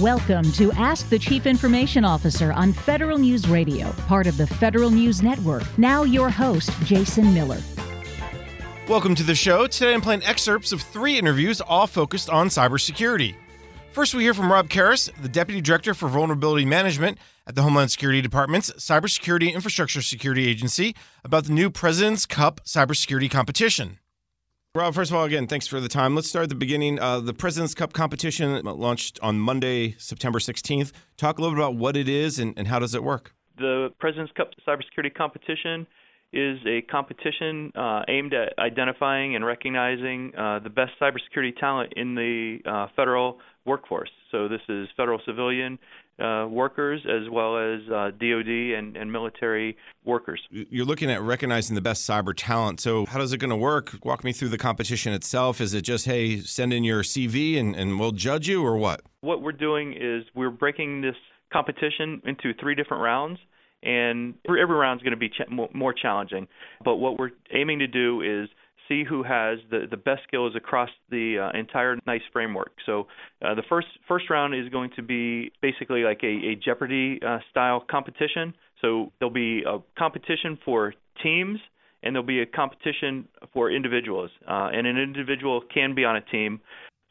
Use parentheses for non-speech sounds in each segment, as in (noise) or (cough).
Welcome to Ask the Chief Information Officer on Federal News Radio, part of the Federal News Network. Now, your host, Jason Miller. Welcome to the show. Today I'm playing excerpts of three interviews, all focused on cybersecurity. First, we hear from Rob Karas, the Deputy Director for Vulnerability Management at the Homeland Security Department's Cybersecurity Infrastructure Security Agency, about the new President's Cup cybersecurity competition. Rob, first of all, again, thanks for the time. Let's start at the beginning. Uh, the President's Cup competition launched on Monday, September 16th. Talk a little bit about what it is and, and how does it work. The President's Cup cybersecurity competition is a competition uh, aimed at identifying and recognizing uh, the best cybersecurity talent in the uh, federal workforce. So this is federal civilian uh, workers as well as uh, DoD and, and, military workers. You're looking at recognizing the best cyber talent. So how is it going to work? Walk me through the competition itself. Is it just hey, send in your CV and, and we'll judge you, or what? What we're doing is we're breaking this competition into three different rounds and every round is going to be ch- more challenging. But what we're aiming to do is see who has the, the best skills across the uh, entire NICE framework. So uh, the first first round is going to be basically like a, a Jeopardy uh, style competition. So there'll be a competition for teams and there'll be a competition for individuals. Uh, and an individual can be on a team.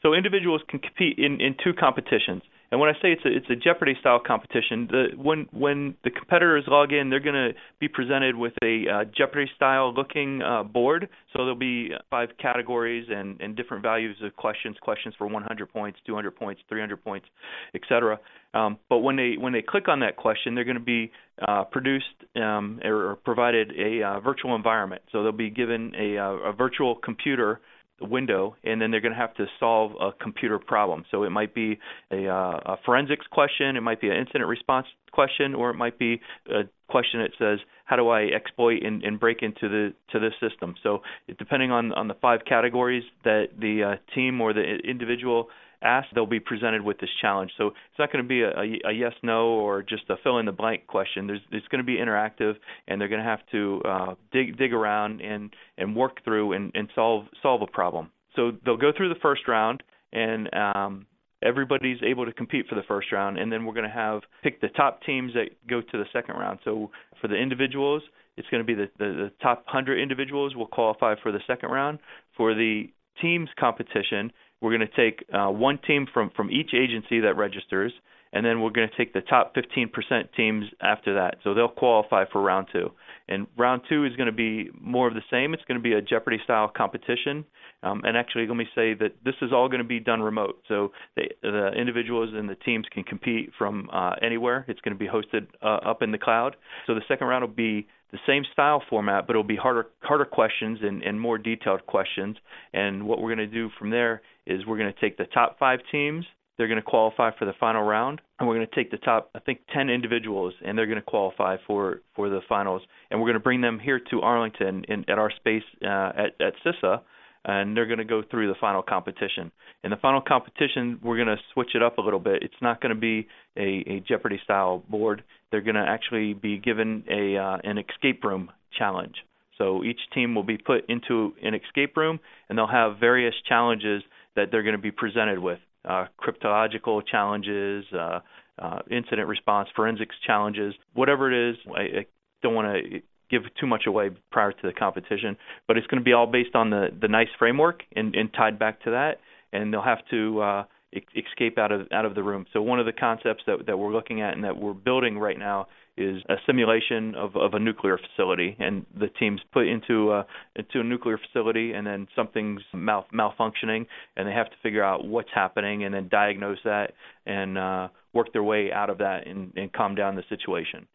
So individuals can compete in, in two competitions. And when I say it's a it's a Jeopardy style competition, the when when the competitors log in, they're going to be presented with a uh, Jeopardy style looking uh, board. So there'll be five categories and and different values of questions, questions for 100 points, 200 points, 300 points, etc. Um, but when they when they click on that question, they're going to be uh, produced um, or provided a uh, virtual environment. So they'll be given a, uh, a virtual computer window, and then they're going to have to solve a computer problem. So it might be a, uh, a forensics question, it might be an incident response question, or it might be a question that says, "How do I exploit and, and break into the to this system?" So depending on on the five categories that the uh, team or the individual asked, they'll be presented with this challenge. So it's not going to be a, a, yes, no, or just a fill in the blank question. There's, it's going to be interactive, and they're going to have to uh, dig dig around and and work through and, and solve solve a problem. So they'll go through the first round, and um, everybody's able to compete for the first round, and then we're going to have pick the top teams that go to the second round. So for the individuals, it's going to be the, the, the top 100 individuals will qualify for the second round. For the teams competition, we're going to take uh, one team from from each agency that registers, and then we're going to take the top 15% teams after that. So they'll qualify for round two. And round two is going to be more of the same. It's going to be a Jeopardy style competition. Um, and actually, let me say that this is all going to be done remote. So the, the individuals and the teams can compete from uh, anywhere. It's going to be hosted uh, up in the cloud. So the second round will be the same style format, but it'll be harder harder questions and, and more detailed questions. And what we're going to do from there is we're going to take the top five teams. They're going to qualify for the final round, and we're going to take the top, I think, 10 individuals, and they're going to qualify for for the finals. And we're going to bring them here to Arlington in, at our space uh, at at CISA, and they're going to go through the final competition. In the final competition, we're going to switch it up a little bit. It's not going to be a, a Jeopardy style board. They're going to actually be given a uh, an escape room challenge. So each team will be put into an escape room, and they'll have various challenges that they're going to be presented with uh, cryptological challenges, uh, uh, incident response, forensics challenges, whatever it is. I, I don't want to give too much away prior to the competition, but it's going to be all based on the the NICE framework and, and tied back to that, and they'll have to uh, escape out of out of the room. So one of the concepts that that we're looking at and that we're building right now is a simulation of, of a nuclear facility, and the team's put into a, into a nuclear facility, and then something's mal, malfunctioning, and they have to figure out what's happening, and then diagnose that, and uh, work their way out of that, and, and calm down the situation.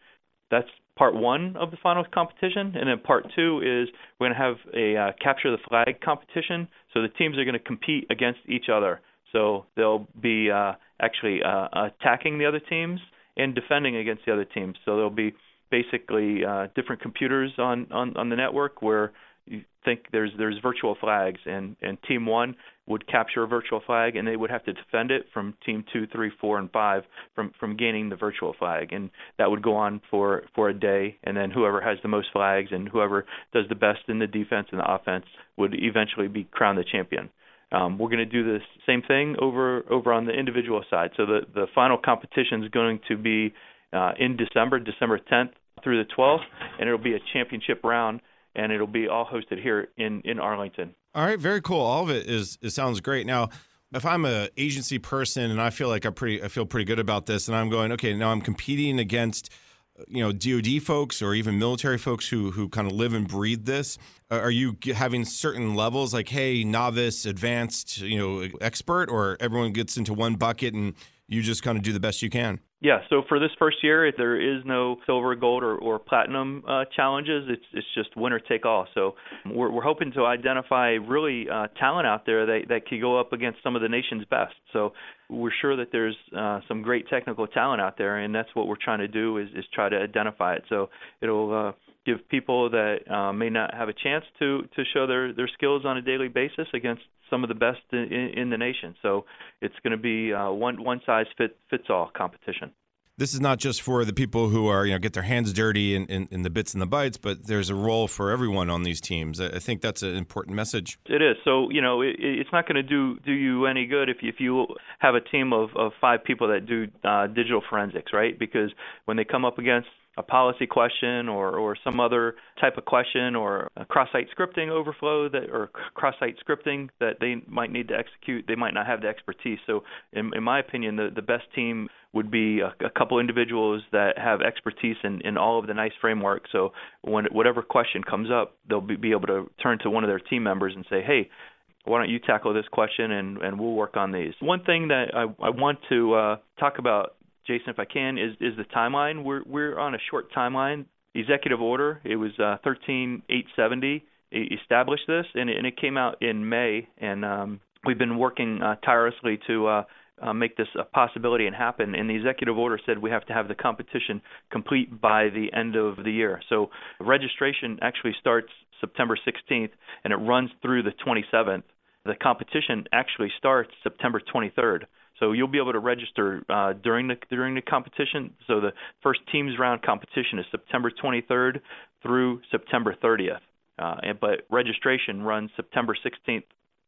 That's part one of the finals competition, and then part two is we're going to have a uh, capture the flag competition. So the teams are going to compete against each other. So they'll be uh, actually uh, attacking the other teams and defending against the other teams. So there'll be basically uh, different computers on, on, on the network where you think there's there's virtual flags and, and team one would capture a virtual flag and they would have to defend it from team two, three, four, and five from from gaining the virtual flag and that would go on for for a day and then whoever has the most flags and whoever does the best in the defense and the offense would eventually be crowned the champion. um, we're going to do the same thing over over on the individual side. So the the final competition is going to be uh, in December, December 10th through the 12th, and it'll be a championship round, and it'll be all hosted here in in Arlington. All right, very cool. All of it is it sounds great. Now, if I'm a agency person and I feel like I pretty I feel pretty good about this, and I'm going, okay, now I'm competing against you know DoD folks or even military folks who who kind of live and breathe this. Uh, are you having certain levels like, hey, novice, advanced, you know, expert, or everyone gets into one bucket and you just kind of do the best you can? Yeah, so for this first year, there is no silver, gold, or, or platinum uh, challenges. It's it's just winner take all. So we're we're hoping to identify really uh, talent out there that that could go up against some of the nation's best. So we're sure that there's uh, some great technical talent out there, and that's what we're trying to do is is try to identify it. So it'll uh, give people that uh, may not have a chance to to show their their skills on a daily basis against some of the best in, in the nation. So it's going to be uh, one one size fit, fits all competition. This is not just for the people who are you know get their hands dirty in, in, in the bits and the bytes, but there's a role for everyone on these teams. I think that's an important message. It is. So you know it, it's not going to do do you any good if if you have a team of of five people that do uh, digital forensics, right? Because when they come up against a policy question or, or some other type of question or cross-site scripting overflow that or cross-site scripting that they might need to execute, they might not have the expertise. So, in, in my opinion, the, the best team would be a, a couple individuals that have expertise in, in all of the NICE framework. So, when whatever question comes up, they'll be, be able to turn to one of their team members and say, "Hey, why don't you tackle this question and, and we'll work on these. One thing that I, I want to uh, talk about Jason, if I can, is is the timeline. We're we're on a short timeline. Executive order. It was uh, 13870 established this, and it, and it came out in May, and um, we've been working uh, tirelessly to. Uh, uh, make this a possibility and happen. And the executive order said we have to have the competition complete by the end of the year. So registration actually starts September 16th and it runs through the 27th. The competition actually starts September 23rd. So you'll be able to register uh, during the during the competition. So the first teams round competition is September 23rd through September 30th, uh, and, but registration runs September 16th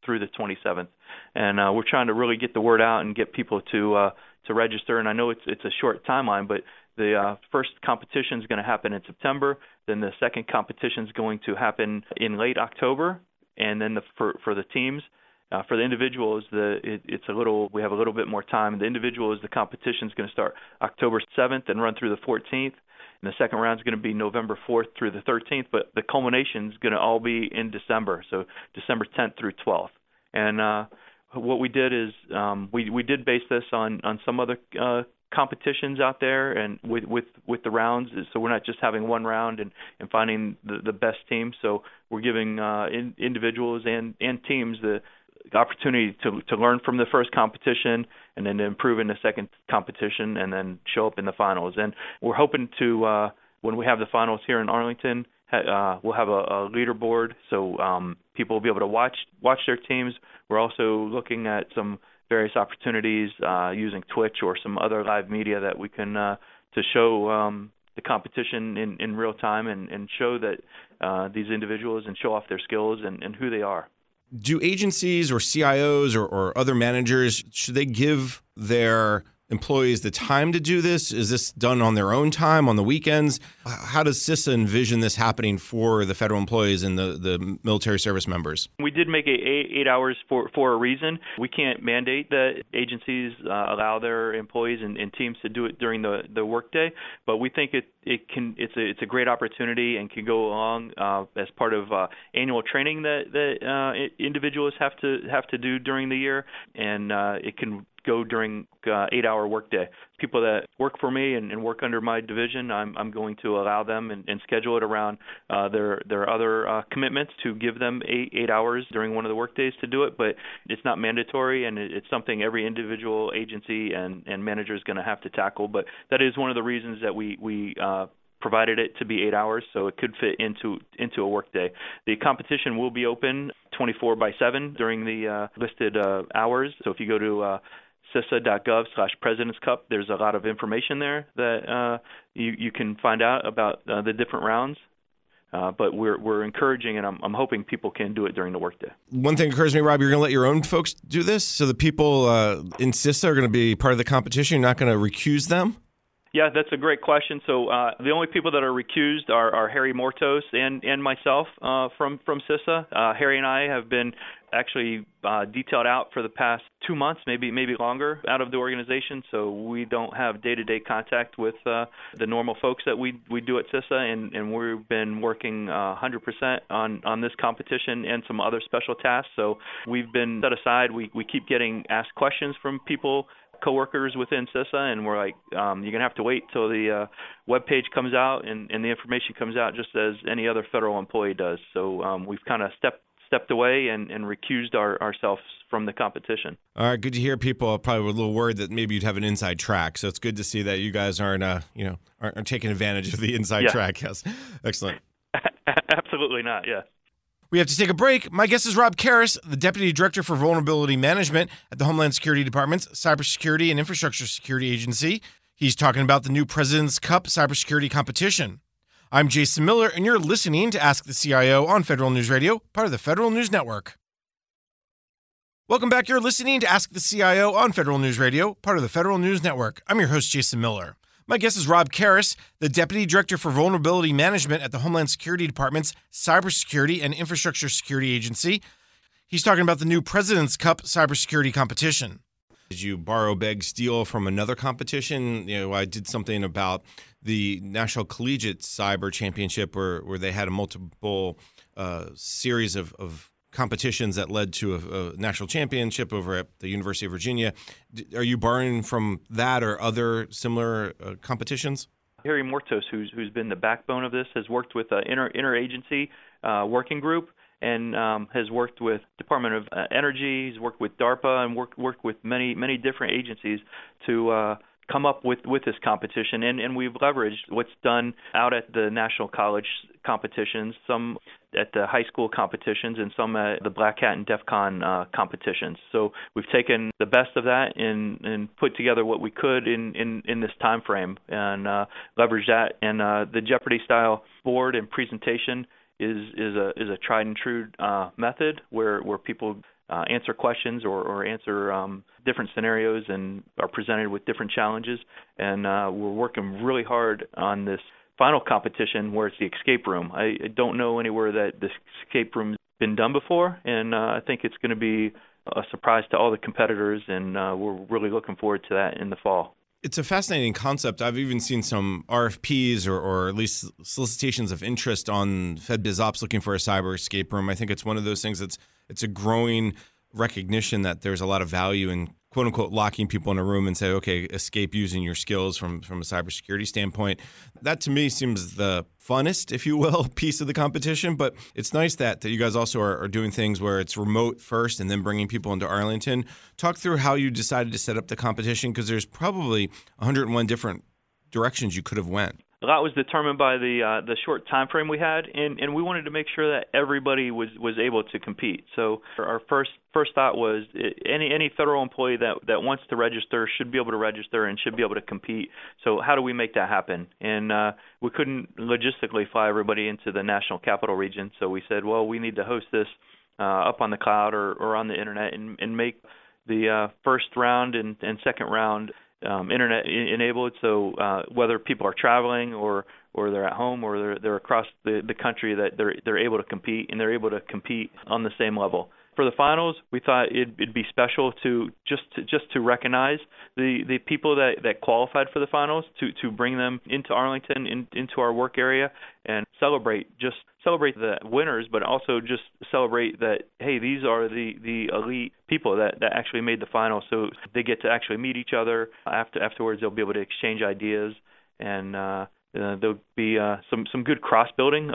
through the 27th, and uh, we're trying to really get the word out and get people to uh, to register. And I know it's it's a short timeline, but the uh, first competition is going to happen in September. Then the second competition is going to happen in late October, and then the, for for the teams uh, for the individuals, the it, it's a little we have a little bit more time. The individuals, the competition is going to start October 7th and run through the 14th. And the second round is going to be November 4th through the 13th, but the culmination is going to all be in December, so December 10th through 12th. And uh, what we did is um, we we did base this on on some other uh, competitions out there and with with with the rounds so we're not just having one round and and finding the the best team so we're giving uh in, individuals and and teams the opportunity to to learn from the first competition and then improve in the second competition and then show up in the finals. And we're hoping to uh, when we have the finals here in Arlington, uh, we'll have a, a leaderboard so um, people will be able to watch watch their teams. We're also looking at some various opportunities uh, using Twitch or some other live media that we can uh, to show um, the competition in, in real time and, and show that uh, these individuals and show off their skills and, and who they are do agencies or CIOs or, or other managers should they give their employees the time to do this? Is this done on their own time on the weekends? How does CISA envision this happening for the federal employees and the, the military service members? We did make it eight, eight hours for, for a reason. We can't mandate that agencies uh, allow their employees and, and, teams to do it during the, the workday, but we think it, it can it's a it's a great opportunity and can go along uh, as part of uh, annual training that that uh, individuals have to have to do during the year, and uh, it can go during uh, eight hour workday. People that work for me and, and work under my division, I'm, I'm going to allow them and, and schedule it around uh, their their other uh, commitments to give them eight eight hours during one of the workdays to do it. But it's not mandatory, and it, it's something every individual agency and, and manager is going to have to tackle. But that is one of the reasons that we we uh, provided it to be eight hours, so it could fit into into a workday. The competition will be open 24 by 7 during the uh, listed uh, hours. So if you go to uh, cisa.gov slash President's Cup. There's a lot of information there that uh, you, you can find out about uh, the different rounds. Uh, but we're we're encouraging, and I'm, I'm hoping people can do it during the workday. One thing occurs to me, Rob, you're going to let your own folks do this, so the people uh, in CISA are going to be part of the competition. You're not going to recuse them. Yeah, that's a great question. So uh, the only people that are recused are, are Harry Mourtos and and myself uh, from from CISA. Uh, Harry and I have been actually uh, detailed out for the past two months, maybe maybe longer, out of the organization. So we don't have day-to-day contact with uh, the normal folks that we we do at CISA, and, and we've been working uh, 100% on on this competition and some other special tasks. So we've been set aside. We we keep getting asked questions from people coworkers within CISA, and we're like, um, you're gonna have to wait till the uh, web page comes out and, and the information comes out, just as any other federal employee does. So um, we've kind of stepped stepped away and, and recused our, ourselves from the competition. All right, good to hear. People probably were a little worried that maybe you'd have an inside track. So it's good to see that you guys aren't, uh, you know, aren't, aren't taking advantage of the inside yeah. track. Yes, excellent. (laughs) Absolutely not. Yeah. We have to take a break. My guest is Rob Karas, the Deputy Director for Vulnerability Management at the Homeland Security Department's Cybersecurity and Infrastructure Security Agency. He's talking about the new President's Cup cybersecurity competition. I'm Jason Miller, and you're listening to Ask the CIO on Federal News Radio, part of the Federal News Network. Welcome back. You're listening to Ask the CIO on Federal News Radio, part of the Federal News Network. I'm your host, Jason Miller. My guest is Rob Karas, the Deputy Director for Vulnerability Management at the Homeland Security Department's Cybersecurity and Infrastructure Security Agency. He's talking about the new President's Cup cybersecurity competition. Did you borrow, beg, steal from another competition? You know, I did something about the National Collegiate Cyber Championship where, where they had a multiple uh, series of, of competitions that led to a, a, national championship over at the University of Virginia. Are you borrowing from that or other similar uh, competitions? Harry Mourtos, who's who's been the backbone of this, has worked with an inter interagency uh, working group and um, has worked with Department of uh, Energy. He's worked with DARPA and worked worked with many many different agencies to uh, come up with with this competition and and we've leveraged what's done out at the national college competitions some at the high school competitions and some at the Black Hat and DEF CON uh, competitions so we've taken the best of that and and put together what we could in in in this time frame and uh leverage that and uh the jeopardy style board and presentation is is a is a tried and true uh method where where people uh, answer questions or, or answer um, different scenarios and are presented with different challenges. And uh, we're working really hard on this final competition where it's the escape room. I, I don't know anywhere that this escape room's been done before, and uh, I think it's going to be a surprise to all the competitors, and uh, we're really looking forward to that in the fall. It's a fascinating concept. I've even seen some RFPs or, or at least solicitations of interest on FedBizOpps looking for a cyber escape room. I think it's one of those things that's it's a growing recognition that there's a lot of value in quote unquote locking people in a room and say, okay, escape using your skills from from a cybersecurity standpoint. That to me seems the funnest, if you will, (laughs) piece of the competition. But it's nice that that you guys also are, are doing things where it's remote first and then bringing people into Arlington. Talk through how you decided to set up the competition because there's probably 101 different directions you could have went lot was determined by the uh, the short time frame we had, and, and we wanted to make sure that everybody was, was able to compete. So our first first thought was any any federal employee that that wants to register should be able to register and should be able to compete. So how do we make that happen? And uh, we couldn't logistically fly everybody into the national capital region, so we said, well, we need to host this uh, up on the cloud or, or on the internet and, and make the uh, first round and, and second round um, internet enabled. So uh, whether people are traveling or or they're at home or they're they're across the, the country, that they're they're able to compete and they're able to compete on the same level. For the finals, we thought it'd, it'd be special to just to, just to recognize the, the people that, that qualified for the finals, to, to bring them into Arlington, in, into our work area, and celebrate just celebrate the winners, but also just celebrate that hey, these are the the elite people that that actually made the final. So they get to actually meet each other. After afterwards, they'll be able to exchange ideas, and uh, uh, there'll be uh, some some good cross building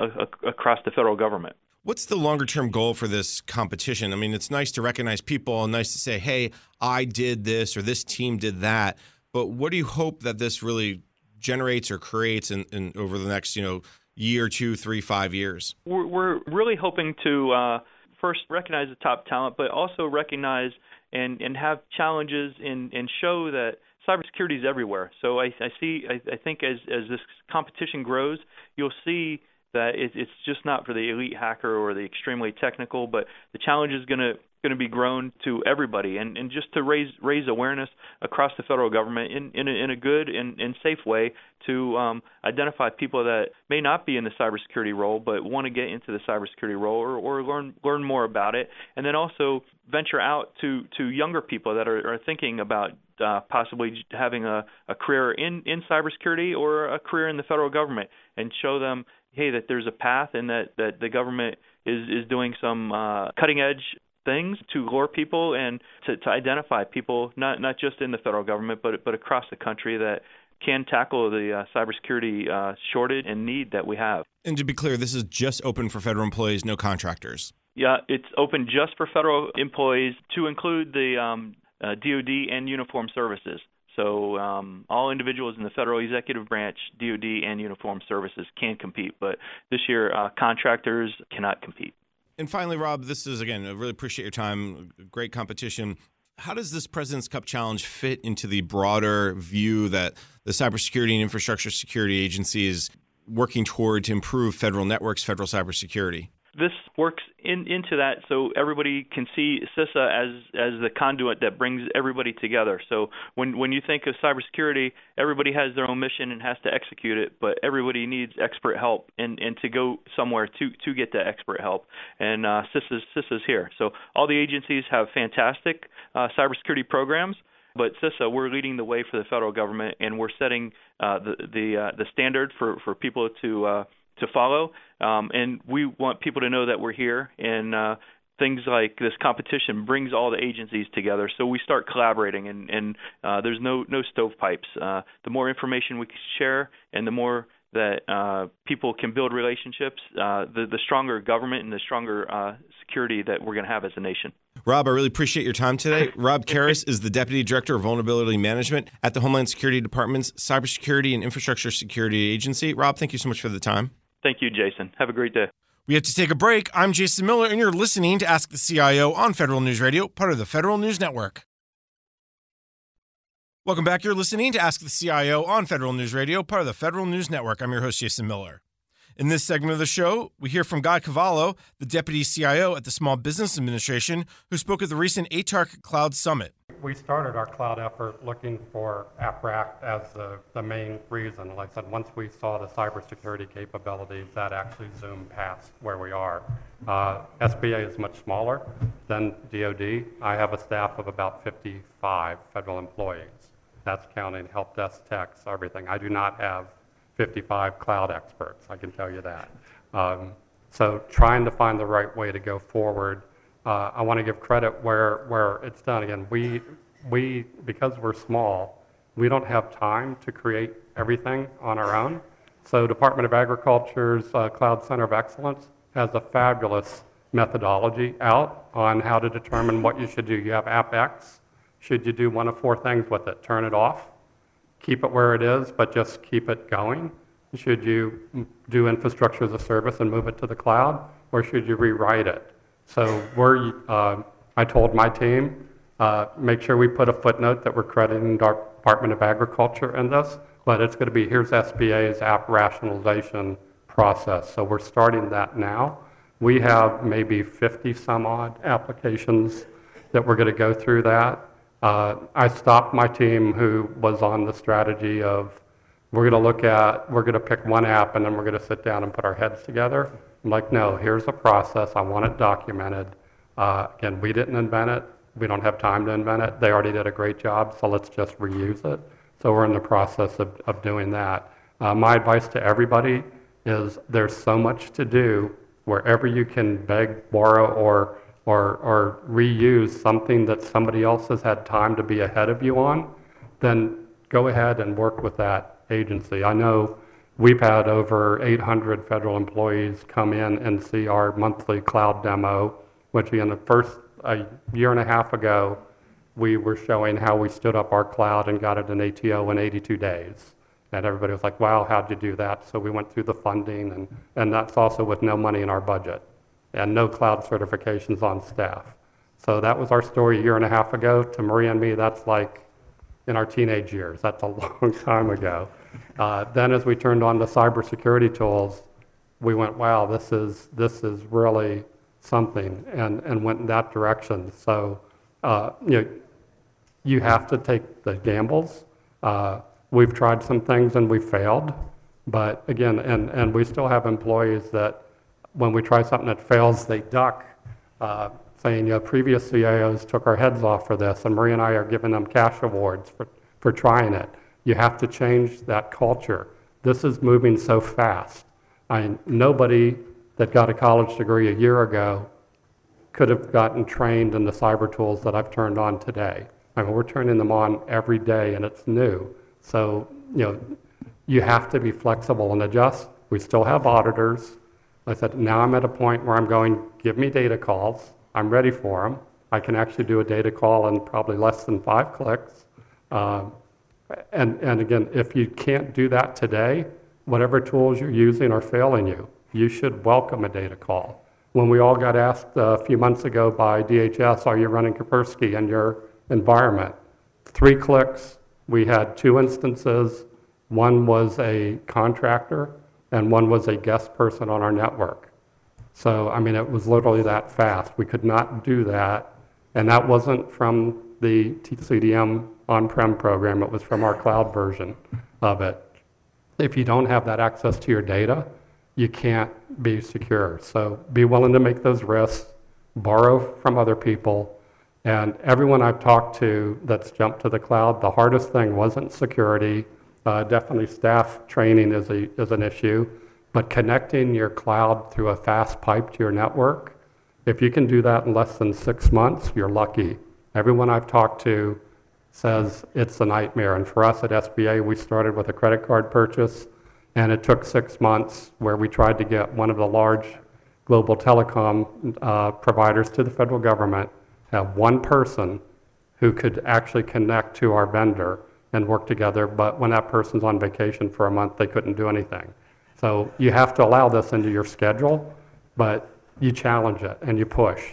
across the federal government. What's the longer term goal for this competition? I mean, it's nice to recognize people and nice to say, hey, I did this or this team did that. But what do you hope that this really generates or creates in, in over the next, you know, year, two, three, five years? We're, we're really hoping to uh, first recognize the top talent, but also recognize and, and have challenges and, and show that cybersecurity is everywhere. So I, I see, I, I think as, as this competition grows, you'll see that it, it's just not for the elite hacker or the extremely technical, but the challenge is going to going to be grown to everybody. And, and just to raise raise awareness across the federal government in in a, in a good and, and safe way to um, identify people that may not be in the cybersecurity role but want to get into the cybersecurity role or, or learn learn more about it. And then also venture out to to younger people that are, are thinking about uh, possibly having a, a career in in cybersecurity or a career in the federal government and show them hey that there's a path and that that the government is is doing some uh, cutting edge things to lure people and to, to identify people not not just in the federal government but but across the country that can tackle the uh, cybersecurity uh, shortage and need that we have. And to be clear, this is just open for federal employees, no contractors. Yeah, it's open just for federal employees to include the um, uh, DoD and uniform services. So um, all individuals in the federal executive branch, DoD, and uniform services can compete, but this year uh, contractors cannot compete. And finally, Rob, this is again, I really appreciate your time. Great competition. How does this President's Cup Challenge fit into the broader view that the Cybersecurity and Infrastructure Security Agency is working toward to improve federal networks, federal cybersecurity? This works in, into that so everybody can see CISA as as the conduit that brings everybody together. So when when you think of cybersecurity, everybody has their own mission and has to execute it, but everybody needs expert help and and to go somewhere to to get that expert help. And uh, CISA's CISA's here. So all the agencies have fantastic uh, cybersecurity programs. But CISA, we're leading the way for the federal government, and we're setting uh, the the uh, the standard for for people to uh, to follow. Um, and we want people to know that we're here and uh, things like this competition brings all the agencies together so we start collaborating and, and uh, there's no no stovepipes uh, the more information we share and the more that uh, people can build relationships uh, the, the stronger government and the stronger uh, security that we're going to have as a nation Rob, I really appreciate your time today. (laughs) Rob Karas is the Deputy Director of Vulnerability Management at the Homeland Security Department's Cybersecurity and Infrastructure Security Agency. Rob, thank you so much for the time. Thank you, Jason. Have a great day. We have to take a break. I'm Jason Miller, and you're listening to Ask the CIO on Federal News Radio, part of the Federal News Network. Welcome back. You're listening to Ask the CIO on Federal News Radio, part of the Federal News Network. I'm your host, Jason Miller. In this segment of the show, we hear from Guy Cavallo, the Deputy CIO at the Small Business Administration, who spoke at the recent ATARC Cloud Summit we started our cloud effort looking for AppRack as the, the main reason. Like I said, once we saw the cybersecurity capabilities, that actually zoomed past where we are. Uh, SBA is much smaller than DoD. I have a staff of about 55 federal employees. That's counting help desk techs, everything. I do not have 55 cloud experts, I can tell you that. Um, so trying to find the right way to go forward uh, I want to give credit where, where it's done. Again, we, we, because we're small, we don't have time to create everything on our own. So Department of Agriculture's uh, Cloud Center of Excellence has a fabulous methodology out on how to determine what you should do. You have AppX. Should you do one of four things with it? Turn it off, keep it where it is, but just keep it going? Should you do infrastructure as a service and move it to the cloud, or should you rewrite it? So we're, uh, I told my team, uh, make sure we put a footnote that we're crediting the Department of Agriculture in this, but it's going to be here's SBA's app rationalization process. So we're starting that now. We have maybe 50 some odd applications that we're going to go through that. Uh, I stopped my team who was on the strategy of we're going to look at, we're going to pick one app and then we're going to sit down and put our heads together. I'm like, no, here's a process. I want it documented. Uh, again, we didn't invent it. We don't have time to invent it. They already did a great job, so let's just reuse it. So we're in the process of, of doing that. Uh, my advice to everybody is there's so much to do wherever you can beg, borrow, or, or, or reuse something that somebody else has had time to be ahead of you on, then go ahead and work with that agency. I know We've had over 800 federal employees come in and see our monthly cloud demo, which in the first a year and a half ago, we were showing how we stood up our cloud and got it in ATO in 82 days. And everybody was like, wow, how'd you do that? So we went through the funding, and, and that's also with no money in our budget and no cloud certifications on staff. So that was our story a year and a half ago. To Maria and me, that's like in our teenage years. That's a (laughs) long time ago. Uh, then, as we turned on the cybersecurity tools, we went, wow, this is, this is really something, and, and went in that direction. So, uh, you know, you have to take the gambles. Uh, we've tried some things and we failed, but again, and, and we still have employees that when we try something that fails, they duck, uh, saying, you know, previous CIOs took our heads off for this, and Maria and I are giving them cash awards for, for trying it. You have to change that culture. This is moving so fast. I nobody that got a college degree a year ago could have gotten trained in the cyber tools that I've turned on today. I mean, we're turning them on every day and it's new. So, you know, you have to be flexible and adjust. We still have auditors. I said, now I'm at a point where I'm going, give me data calls. I'm ready for them. I can actually do a data call in probably less than five clicks. Uh, and, and again, if you can't do that today, whatever tools you're using are failing you. You should welcome a data call. When we all got asked a few months ago by DHS, are you running Kaspersky in your environment? Three clicks, we had two instances. One was a contractor, and one was a guest person on our network. So, I mean, it was literally that fast. We could not do that. And that wasn't from the CDM on prem program, it was from our cloud version of it. If you don't have that access to your data, you can't be secure. So, be willing to make those risks, borrow from other people. And everyone I've talked to that's jumped to the cloud, the hardest thing wasn't security. Uh, definitely staff training is, a, is an issue. But connecting your cloud through a fast pipe to your network, if you can do that in less than six months, you're lucky. Everyone I've talked to says it's a nightmare. And for us at SBA, we started with a credit card purchase, and it took six months where we tried to get one of the large global telecom uh, providers to the federal government, have one person who could actually connect to our vendor and work together. But when that person's on vacation for a month, they couldn't do anything. So you have to allow this into your schedule, but you challenge it and you push.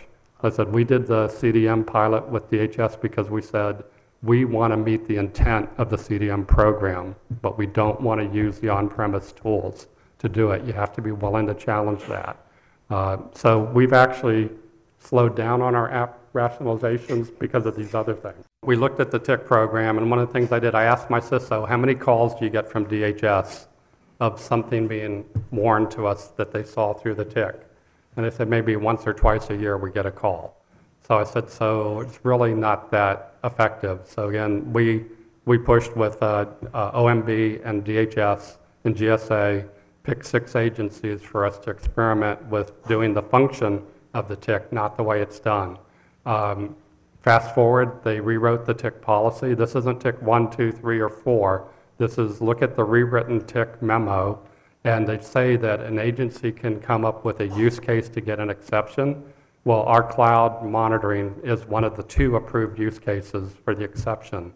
I said, we did the CDM pilot with DHS because we said, we want to meet the intent of the CDM program, but we don't want to use the on-premise tools to do it. You have to be willing to challenge that. Uh, so we've actually slowed down on our app rationalizations because of these other things. We looked at the TIC program, and one of the things I did, I asked my CISO, how many calls do you get from DHS of something being warned to us that they saw through the TIC. And they said maybe once or twice a year we get a call. So I said, so it's really not that effective. So again, we, we pushed with uh, uh, OMB and DHS and GSA, picked six agencies for us to experiment with doing the function of the TIC, not the way it's done. Um, fast forward, they rewrote the TIC policy. This isn't TIC one, two, three, or 4. This is look at the rewritten TIC memo, and they say that an agency can come up with a use case to get an exception. Well, our cloud monitoring is one of the two approved use cases for the exception.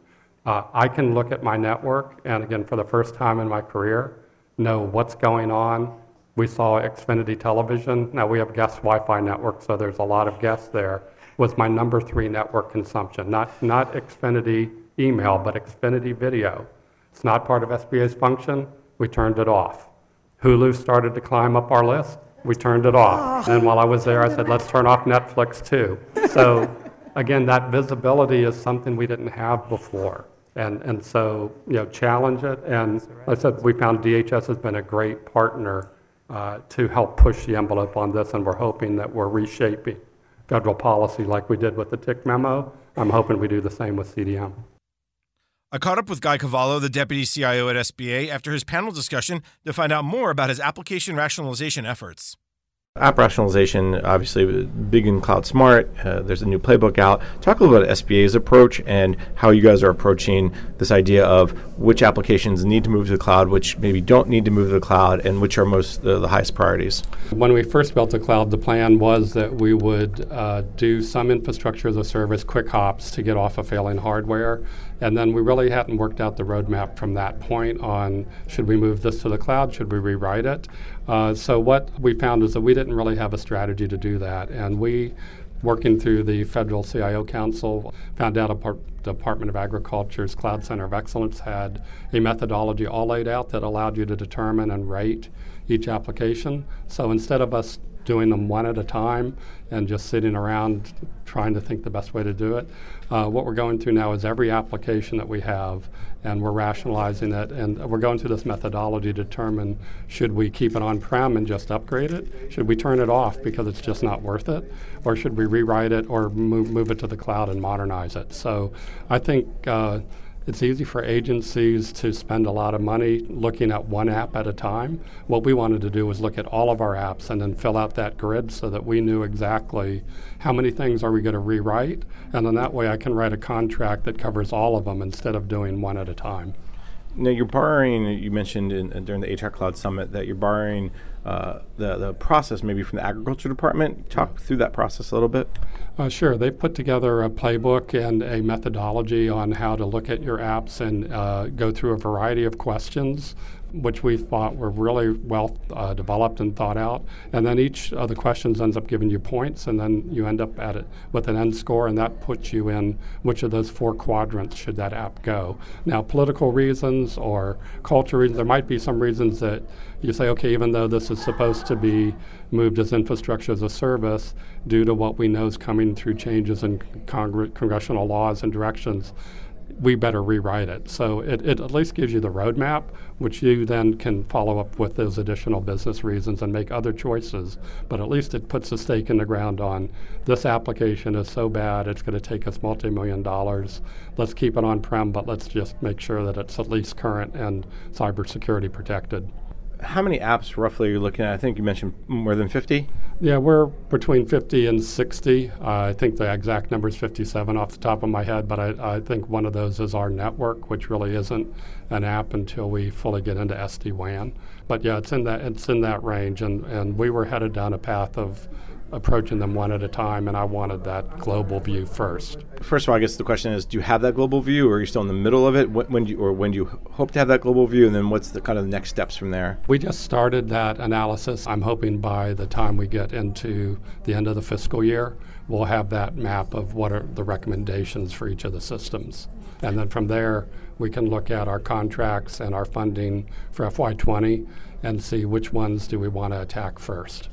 Uh, I can look at my network, and again, for the first time in my career, know what's going on. We saw Xfinity television. Now we have guest Wi-Fi network, so there's a lot of guests there. Was my number three network consumption, not not Xfinity email, but Xfinity video. It's not part of SBA's function. We turned it off. Hulu started to climb up our list. We turned it off. And while I was there, I said, let's turn off Netflix too. So (laughs) again, that visibility is something we didn't have before. And, and so, you know, challenge it. And like I said, we found DHS has been a great partner uh, to help push the envelope on this, and we're hoping that we're reshaping federal policy like we did with the TIC memo. I'm hoping we do the same with CDM. I caught up with Guy Cavallo, the deputy CIO at SBA, after his panel discussion to find out more about his application rationalization efforts. App rationalization, obviously, big in Cloud Smart. Uh, there's a new playbook out. Talk a little about SBA's approach and how you guys are approaching this idea of which applications need to move to the cloud, which maybe don't need to move to the cloud, and which are most uh, the highest priorities. When we first built the cloud, the plan was that we would uh, do some infrastructure as a service, quick hops to get off of failing hardware. And then we really hadn't worked out the roadmap from that point on should we move this to the cloud, should we rewrite it. Uh, so what we found is that we didn't really have a strategy to do that, and we working through the Federal CIO Council, found out part, Department of Agriculture's Cloud Center of Excellence had a methodology all laid out that allowed you to determine and rate each application. So instead of us doing them one at a time and just sitting around trying to think the best way to do it. Uh, what we're going through now is every application that we have, and we're rationalizing it, and we're going through this methodology to determine should we keep it on prem and just upgrade it? Should we turn it off because it's just not worth it? Or should we rewrite it or move, move it to the cloud and modernize it? So I think. Uh, it's easy for agencies to spend a lot of money looking at one app at a time. What we wanted to do was look at all of our apps and then fill out that grid so that we knew exactly how many things are we going to rewrite. And then that way I can write a contract that covers all of them instead of doing one at a time. Now you're borrowing. You mentioned in, during the ATARC Cloud Summit that you're borrowing uh, the the process maybe from the agriculture department. Talk through that process a little bit. Uh, sure. They've put together a playbook and a methodology on how to look at your apps and uh, go through a variety of questions which we thought were really well uh, developed and thought out. And then each of the questions ends up giving you points, and then you end up at it with an end score, and that puts you in which of those four quadrants should that app go. Now, political reasons or culture reasons, there might be some reasons that you say, okay, even though this is supposed to be moved as infrastructure as a service, due to what we know is coming through changes in congr- congressional laws and directions, we better rewrite it. So it, it at least gives you the roadmap, which you then can follow up with those additional business reasons and make other choices. But at least it puts a stake in the ground on this application is so bad, it's going to take us multi million dollars. Let's keep it on prem, but let's just make sure that it's at least current and cybersecurity protected how many apps roughly are you looking at? I think you mentioned more than 50? Yeah, we're between 50 and 60. Uh, I think the exact number is 57 off the top of my head, but I, I, think one of those is our network, which really isn't an app until we fully get into SD WAN. But yeah, it's in that it's in that range, and, and we were headed down a path of approaching them one at a time, and I wanted that global view first. First of all, I guess the question is: Do you have that global view, or are you still in the middle of it? When, when do you, or when do you hope to have that global view, and then what's the kind of the next steps from there? We just started that analysis. I'm hoping by the time we get into the end of the fiscal year, we'll have that map of what are the recommendations for each of the systems, and then from there we can look at our contracts and our funding for FY20 and see which ones do we want to attack first.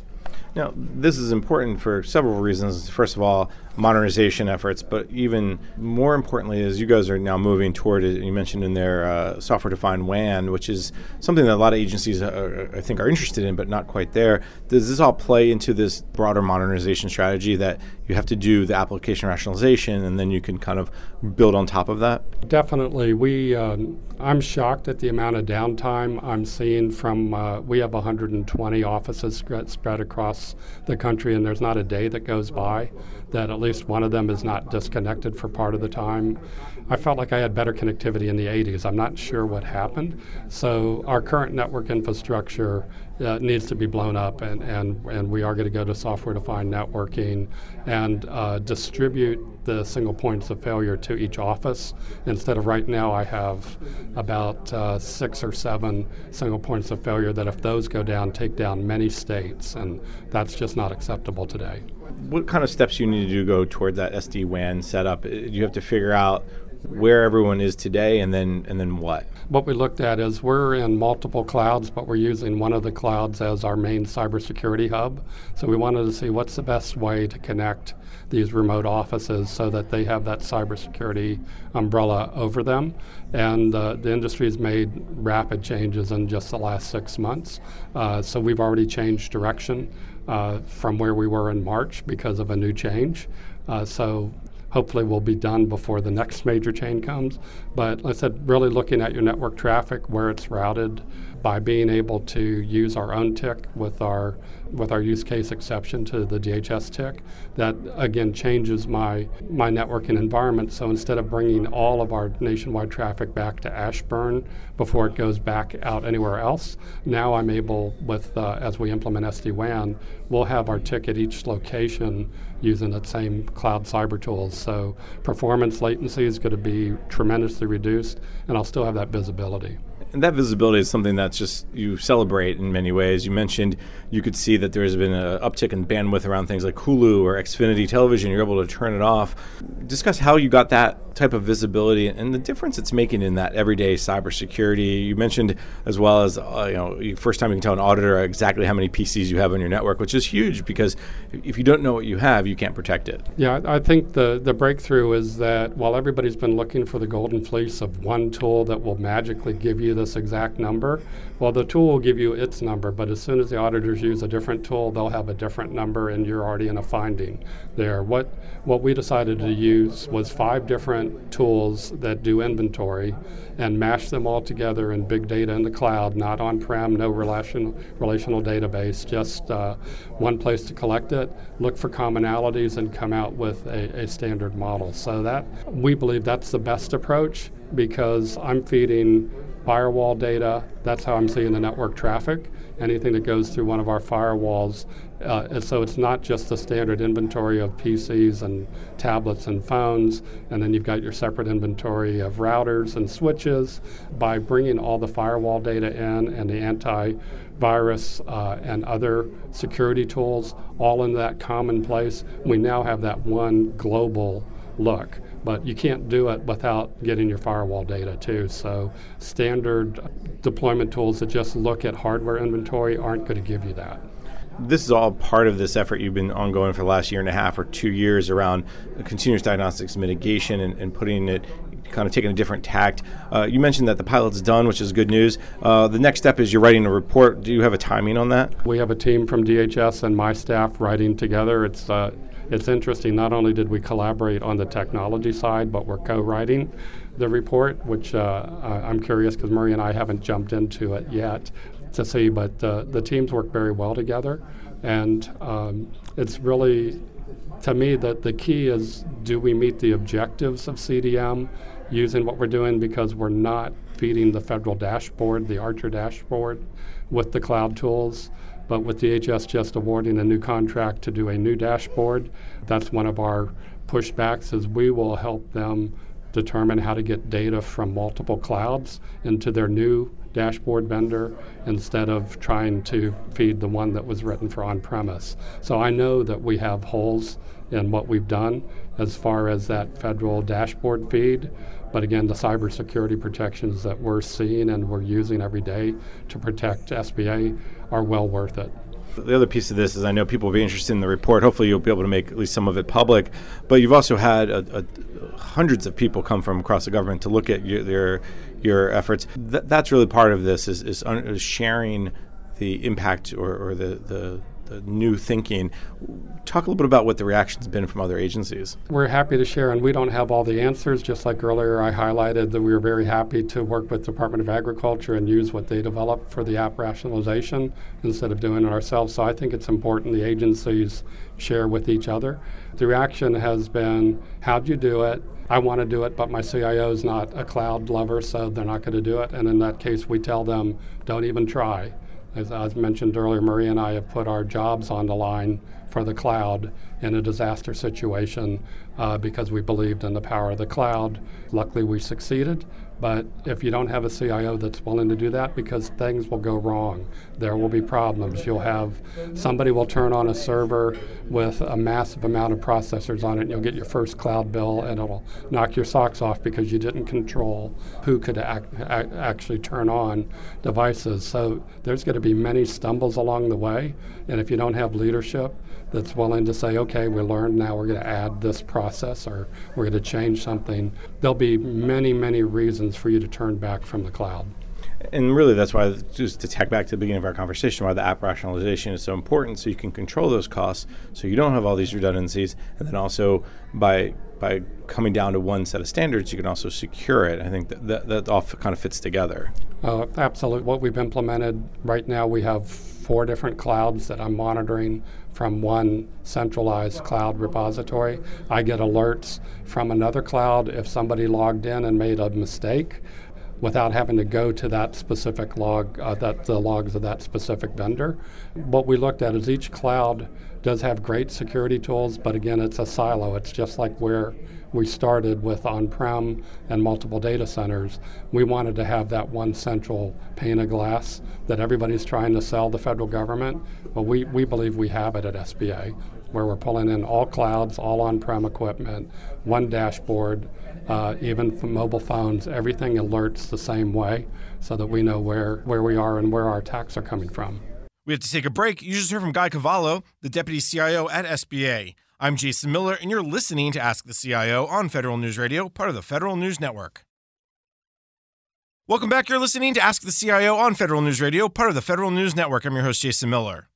Now, this is important for several reasons. First of all, modernization efforts, but even more importantly, is you guys are now moving toward. You mentioned in there uh, software-defined WAN, which is something that a lot of agencies, uh, I think, are interested in, but not quite there. Does this all play into this broader modernization strategy that you have to do the application rationalization, and then you can kind of build on top of that? Definitely. We, um, I'm shocked at the amount of downtime I'm seeing from. Uh, we have 120 offices spread across the country, and there's not a day that goes by that at least one of them is not disconnected for part of the time. I felt like I had better connectivity in the 80s. I'm not sure what happened. So our current network infrastructure uh, needs to be blown up, and, and, and we are going to go to software defined networking and uh, distribute the single points of failure to each office. Instead of right now, I have about uh, six or seven single points of failure that, if those go down, take down many states, and that's just not acceptable today. What kind of steps you need to do to go toward that SD WAN setup? Uh, you have to figure out where everyone is today and then and then what? What we looked at is we're in multiple clouds but we're using one of the clouds as our main cybersecurity hub. So we wanted to see what's the best way to connect these remote offices so that they have that cybersecurity umbrella over them. And uh, the industry has made rapid changes in just the last six months. Uh, so we've already changed direction uh, from where we were in march because of a new change. Uh, so hopefully will be done before the next major chain comes. But like I said, really looking at your network traffic, where it's routed, by being able to use our own TIC with our with our use case exception to the DHS TIC, that again changes my my networking environment. So instead of bringing all of our nationwide traffic back to Ashburn before it goes back out anywhere else, now I'm able with uh, as we implement SD WAN, we'll have our TIC at each location using the same cloud cyber tools. So performance latency is going to be tremendously reduced, and I'll still have that visibility. And that visibility is something that's just you celebrate in many ways. You mentioned you could see that there has been an uptick in bandwidth around things like Hulu or Xfinity television. You're able to turn it off. Discuss how you got that type of visibility and the difference it's making in that everyday cybersecurity. You mentioned as well as uh, you know, first time you can tell an auditor exactly how many PCs you have on your network, which is huge because if you don't know what you have, you can't protect it. Yeah, I think the the breakthrough is that while everybody's been looking for the golden fleece of one tool that will magically give you this exact number, well, the tool will give you its number, but as soon as the auditors use a different tool, they'll have a different number, and you're already in a finding there. What what we decided to use was five different tools that do inventory, and mash them all together in big data in the cloud, not on-prem, no relation, relational database, just uh, one place to collect it, look for commonalities, and come out with a, a standard model. So that we believe that's the best approach because I'm feeding firewall data. That's how I'm seeing the network traffic. Anything that goes through one of our firewalls. Uh, so it's not just the standard inventory of PCs and tablets and phones, and then you've got your separate inventory of routers and switches. By bringing all the firewall data in and the antivirus uh, and other security tools all in that common place, we now have that one global look but you can't do it without getting your firewall data too. So standard deployment tools that just look at hardware inventory aren't going to give you that. This is all part of this effort you've been ongoing for the last year and a half or two years around continuous diagnostics mitigation and, and putting it kind of taking a different tact. Uh, you mentioned that the pilot's done, which is good news. Uh, the next step is you're writing a report. Do you have a timing on that? We have a team from DHS and my staff writing together. It's uh, it's interesting, not only did we collaborate on the technology side, but we're co writing the report, which uh, I'm curious because Maria and I haven't jumped into it yet to see, but uh, the teams work very well together. And um, it's really, to me, that the key is do we meet the objectives of CDM using what we're doing because we're not feeding the federal dashboard, the Archer dashboard, with the cloud tools. But with DHS just awarding a new contract to do a new dashboard, that's one of our pushbacks is we will help them determine how to get data from multiple clouds into their new dashboard vendor instead of trying to feed the one that was written for on premise. So I know that we have holes in what we've done as far as that federal dashboard feed. But again, the cybersecurity protections that we're seeing and we're using every day to protect SBA are well worth it. The other piece of this is I know people will be interested in the report. Hopefully, you'll be able to make at least some of it public. But you've also had a, a, hundreds of people come from across the government to look at your your, your efforts. Th- that's really part of this is, is, un- is sharing the impact or, or the, the the new thinking. Talk a little bit about what the reaction's been from other agencies. We're happy to share, and we don't have all the answers. Just like earlier, I highlighted that we were very happy to work with Department of Agriculture and use what they developed for the app rationalization instead of doing it ourselves. So I think it's important the agencies share with each other. The reaction has been, "How'd you do it?" I want to do it, but my CIO is not a cloud lover, so they're not going to do it. And in that case, we tell them, don't even try. As I mentioned earlier, Maria and I have put our jobs on the line for the cloud in a disaster situation uh, because we believed in the power of the cloud. Luckily, we succeeded, but if you don't have a CIO that's willing to do that, because things will go wrong, there will be problems. You'll have somebody will turn on a server with a massive amount of processors on it, and you'll get your first cloud bill, and it'll knock your socks off because you didn't control who could ac- ac- actually turn on devices. So there's going to be many stumbles along the way, and if you don't have leadership, that's willing to say, okay, we learned, now we're going to add this process or we're going to change something. There'll be many, many reasons for you to turn back from the cloud. And really, that's why, just to tack back to the beginning of our conversation, why the app rationalization is so important, so you can control those costs, so you don't have all these redundancies, and then also by by coming down to one set of standards, you can also secure it. I think that that, that all kind of fits together. Uh, absolutely. What we've implemented right now, we have four different clouds that I'm monitoring from one centralized cloud repository. I get alerts from another cloud if somebody logged in and made a mistake. without having to go to that specific log, uh, that the logs of that specific vendor. What we looked at is each cloud does have great security tools, but again, it's a silo. It's just like where we started with on-prem and multiple data centers. We wanted to have that one central pane of glass that everybody's trying to sell the federal government. Well, we, we believe we have it at SBA, where we're pulling in all clouds, all on-prem equipment, one dashboard, uh, even for mobile phones, everything alerts the same way so that we know where, where we are and where our attacks are coming from. We have to take a break. You just heard from Guy Cavallo, the Deputy CIO at SBA. I'm Jason Miller, and you're listening to Ask the CIO on Federal News Radio, part of the Federal News Network. Welcome back. You're listening to Ask the CIO on Federal News Radio, part of the Federal News Network. I'm your host, Jason Miller.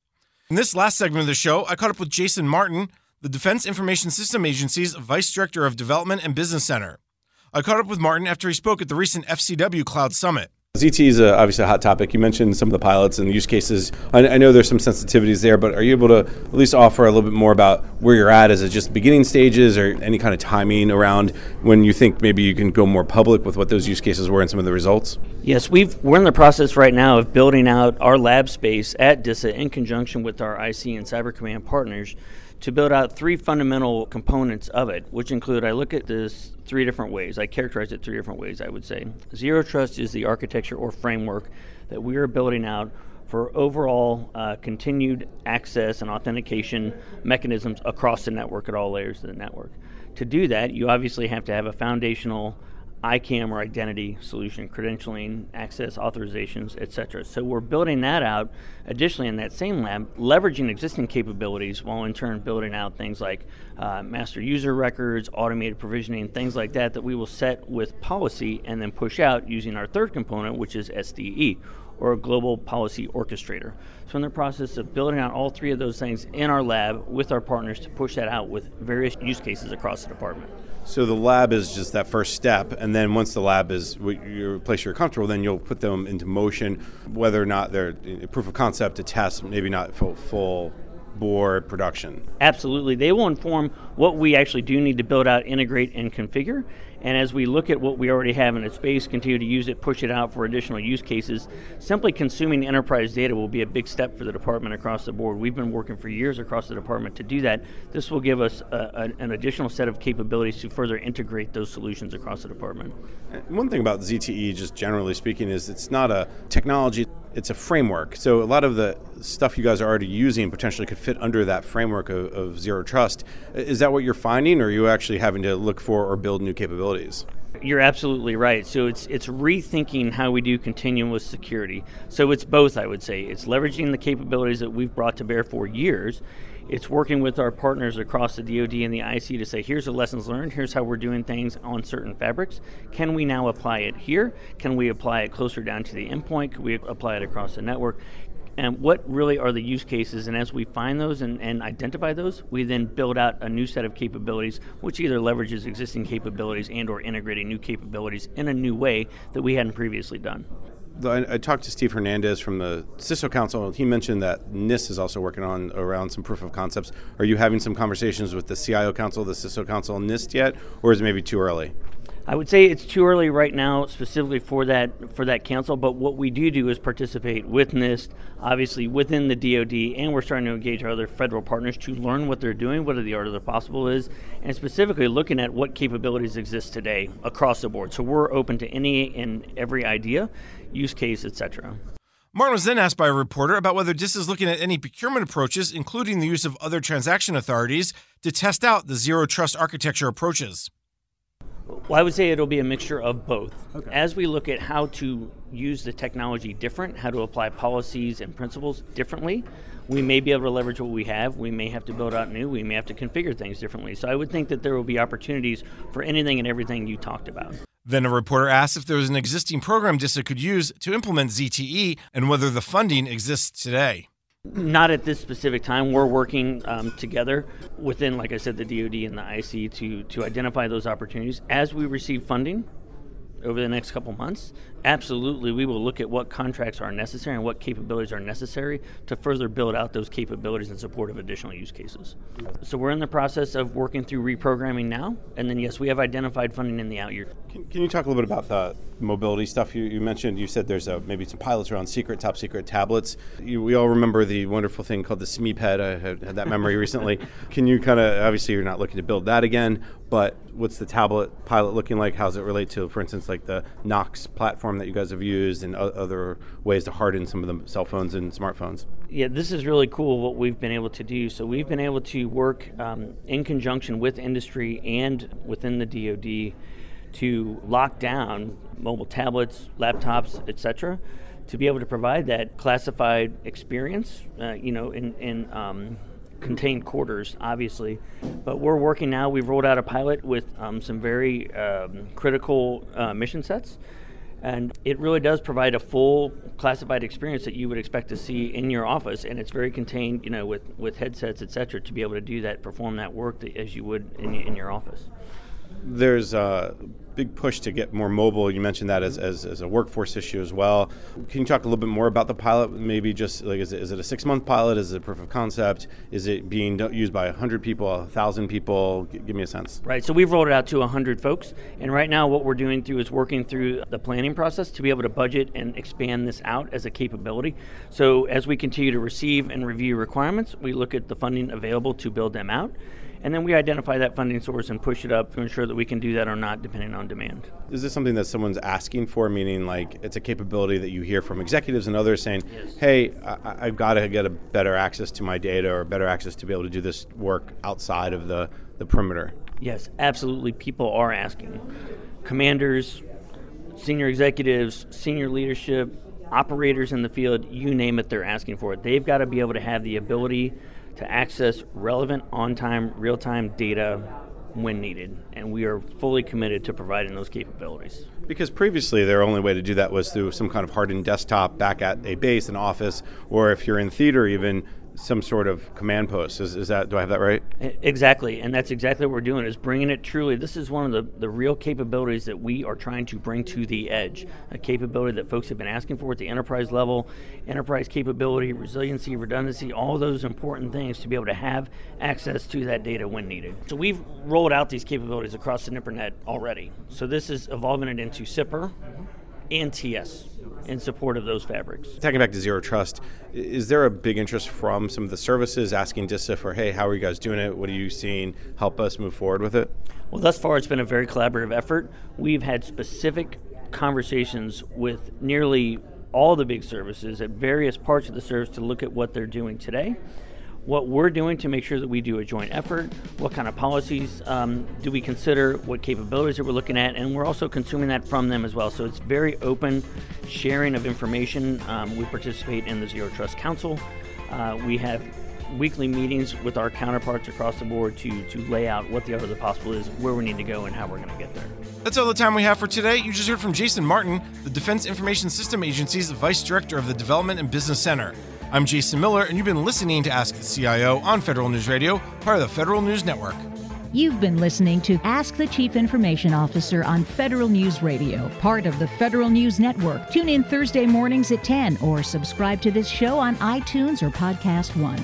In this last segment of the show, I caught up with Jason Martin, the Defense Information System Agency's Vice Director of Development and Business Center. I caught up with Martin after he spoke at the recent FCW Cloud Summit. ZT is uh, obviously a hot topic. You mentioned some of the pilots and use cases. I, I, know there's some sensitivities there, but are you able to at least offer a little bit more about where you're at? Is it just beginning stages or any kind of timing around when you think maybe you can go more public with what those use cases were and some of the results? Yes, we've, we're in the process right now of building out our lab space at DISA in conjunction with our IC and Cyber Command partners to build out three fundamental components of it, which include I look at this three different ways. I characterize it three different ways, I would say. Zero Trust is the architecture or framework that we are building out for overall uh, continued access and authentication mechanisms across the network at all layers of the network. To do that, you obviously have to have a foundational ICAM or identity solution, credentialing, access, authorizations, etc. So we're building that out additionally in that same lab, leveraging existing capabilities while in turn building out things like uh, master user records, automated provisioning, things like that that we will set with policy and then push out using our third component, which is SDE or a global policy orchestrator. So, in the process of building out all three of those things in our lab with our partners to push that out with various use cases across the department. So the lab is just that first step, and then once the lab is your place you're comfortable, then you'll put them into motion, whether or not they're proof of concept to test, maybe not full, full board production. Absolutely, they will inform what we actually do need to build out, integrate, and configure, and as we look at what we already have in its space, continue to use it, push it out for additional use cases, simply consuming enterprise data will be a big step for the department across the board. We've been working for years across the department to do that. This will give us uh, a, a, an additional set of capabilities to further integrate those solutions across the department. One thing about ZTE, just generally speaking, is it's not a technology it's a framework. So a lot of the stuff you guys are already using potentially could fit under that framework of, of, zero trust. Is that what you're finding, or are you actually having to look for or build new capabilities? You're absolutely right. So it's it's rethinking how we do continuous security. So it's both, I would say. It's leveraging the capabilities that we've brought to bear for years it's working with our partners across the DoD and the IC to say, here's the lessons learned, here's how we're doing things on certain fabrics. Can we now apply it here? Can we apply it closer down to the endpoint? Can we apply it across the network? and what really are the use cases and as we find those and, and, identify those we then build out a new set of capabilities which either leverages existing capabilities and or integrating new capabilities in a new way that we hadn't previously done I, talked to Steve Hernandez from the CISO Council. And he mentioned that NIST is also working on around some proof of concepts. Are you having some conversations with the CIO Council, the CISO Council, NIST yet, or is it maybe too early? I would say it's too early right now, specifically for that for that council. But what we do do is participate with NIST, obviously within the DoD, and we're starting to engage our other federal partners to learn what they're doing, what the art of the possible is, and specifically looking at what capabilities exist today across the board. So we're open to any and every idea, use case, etc. Martin was then asked by a reporter about whether DISA is looking at any procurement approaches, including the use of other transaction authorities, to test out the zero trust architecture approaches. Well, I would say it'll be a mixture of both. Okay. As we look at how to use the technology different, how to apply policies and principles differently, we may be able to leverage what we have. We may have to build out new. We may have to configure things differently. So I would think that there will be opportunities for anything and everything you talked about. Then a reporter asked if there was an existing program DISA could use to implement ZTE and whether the funding exists today. Not at this specific time. We're working um, together within, like I said, the DoD and the IC to to identify those opportunities. As we receive funding over the next couple months, absolutely we will look at what contracts are necessary and what capabilities are necessary to further build out those capabilities in support of additional use cases. So we're in the process of working through reprogramming now, and then yes, we have identified funding in the out year. Can, can you talk a little bit about the mobility stuff you, you mentioned? You said there's a, maybe some pilots around secret, top secret tablets. You, we all remember the wonderful thing called the SME PED. I had, had that memory (laughs) recently. Can you kind of, obviously, you're not looking to build that again, but what's the tablet pilot looking like? How does it relate to, for instance, like the Knox platform that you guys have used and other ways to harden some of the cell phones and smartphones? Yeah, this is really cool what we've been able to do. So we've been able to work um, in conjunction with industry and within the DoD to lock down mobile tablets, laptops, etc., to be able to provide that classified experience, uh, you know, in, in um, contained quarters, obviously. But we're working now. We've rolled out a pilot with um, some very um, critical uh, mission sets. And it really does provide a full classified experience that you would expect to see in your office, and it's very contained, you know, with, with headsets, et cetera, to be able to do that, perform that work that, as you would in, in your office. There's a big push to get more mobile. You mentioned that as, mm-hmm. as, as, a workforce issue as well. Can you talk a little bit more about the pilot? Maybe just like, is it, is it a six month pilot? Is it a proof of concept? Is it being used by 100 people, 1,000 people? G- give me a sense. Right. So we've rolled it out to 100 folks. And right now, what we're doing through is working through the planning process to be able to budget and expand this out as a capability. So as we continue to receive and review requirements, we look at the funding available to build them out and then we identify that funding source and push it up to ensure that we can do that or not depending on demand. Is this something that someone's asking for, meaning like it's a capability that you hear from executives and others saying, yes. hey, I- have got to get a better access to my data or better access to be able to do this work outside of the, the perimeter? Yes, absolutely. People are asking. Commanders, senior executives, senior leadership, operators in the field, you name it, they're asking for it. They've got to be able to have the ability to access relevant, on time, real time data when needed. And we are fully committed to providing those capabilities. Because previously, their only way to do that was through some kind of hardened desktop back at a base, an office, or if you're in theater, even some sort of command post. Is, is that do I have that right? Exactly, and that's exactly what we're doing is bringing it truly. This is one of the, the real capabilities that we are trying to bring to the edge. A capability that folks have been asking for at the enterprise level, enterprise capability, resiliency, redundancy, all those important things to be able to have access to that data when needed. So we've rolled out these capabilities across the NIPRNet already. So this is evolving it into SIPR and TS in support of those fabrics. Taking back to Zero Trust, is there a big interest from some of the services asking DISA for, hey, how are you guys doing it? What are you seeing? Help us move forward with it? Well, thus far, it's been a very collaborative effort. We've had specific conversations with nearly all the big services at various parts of the service to look at what they're doing today what we're doing to make sure that we do a joint effort, what kind of policies um, do we consider, what capabilities that we're looking at, and we're also consuming that from them as well. So it's very open sharing of information. Um, we participate in the Zero Trust Council. Uh, we have weekly meetings with our counterparts across the board to, to lay out what the other possible is, where we need to go, and how we're going to get there. That's all the time we have for today. You just heard from Jason Martin, the Defense Information System Agency's Vice Director of the Development and Business Center. I'm Jason Miller, and you've been listening to Ask the CIO on Federal News Radio, part of the Federal News Network. You've been listening to Ask the Chief Information Officer on Federal News Radio, part of the Federal News Network. Tune in Thursday mornings at 10 or subscribe to this show on iTunes or Podcast One.